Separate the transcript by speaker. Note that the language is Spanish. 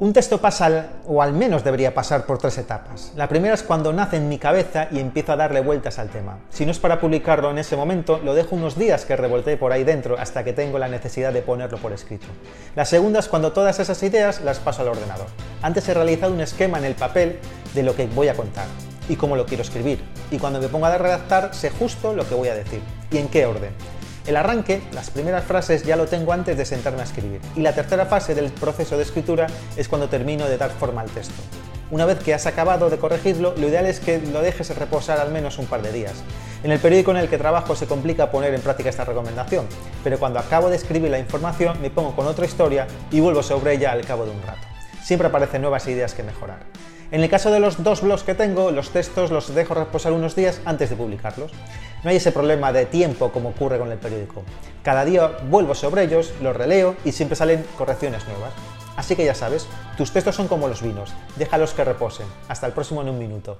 Speaker 1: Un texto pasa, o al menos debería pasar, por tres etapas. La primera es cuando nace en mi cabeza y empiezo a darle vueltas al tema. Si no es para publicarlo en ese momento, lo dejo unos días que revoltee por ahí dentro hasta que tengo la necesidad de ponerlo por escrito. La segunda es cuando todas esas ideas las paso al ordenador. Antes he realizado un esquema en el papel de lo que voy a contar y cómo lo quiero escribir. Y cuando me pongo a redactar, sé justo lo que voy a decir y en qué orden. El arranque, las primeras frases ya lo tengo antes de sentarme a escribir. Y la tercera fase del proceso de escritura es cuando termino de dar forma al texto. Una vez que has acabado de corregirlo, lo ideal es que lo dejes reposar al menos un par de días. En el periódico en el que trabajo se complica poner en práctica esta recomendación, pero cuando acabo de escribir la información me pongo con otra historia y vuelvo sobre ella al cabo de un rato. Siempre aparecen nuevas ideas que mejorar. En el caso de los dos blogs que tengo, los textos los dejo reposar unos días antes de publicarlos. No hay ese problema de tiempo como ocurre con el periódico. Cada día vuelvo sobre ellos, los releo y siempre salen correcciones nuevas. Así que ya sabes, tus textos son como los vinos, déjalos que reposen. Hasta el próximo en un minuto.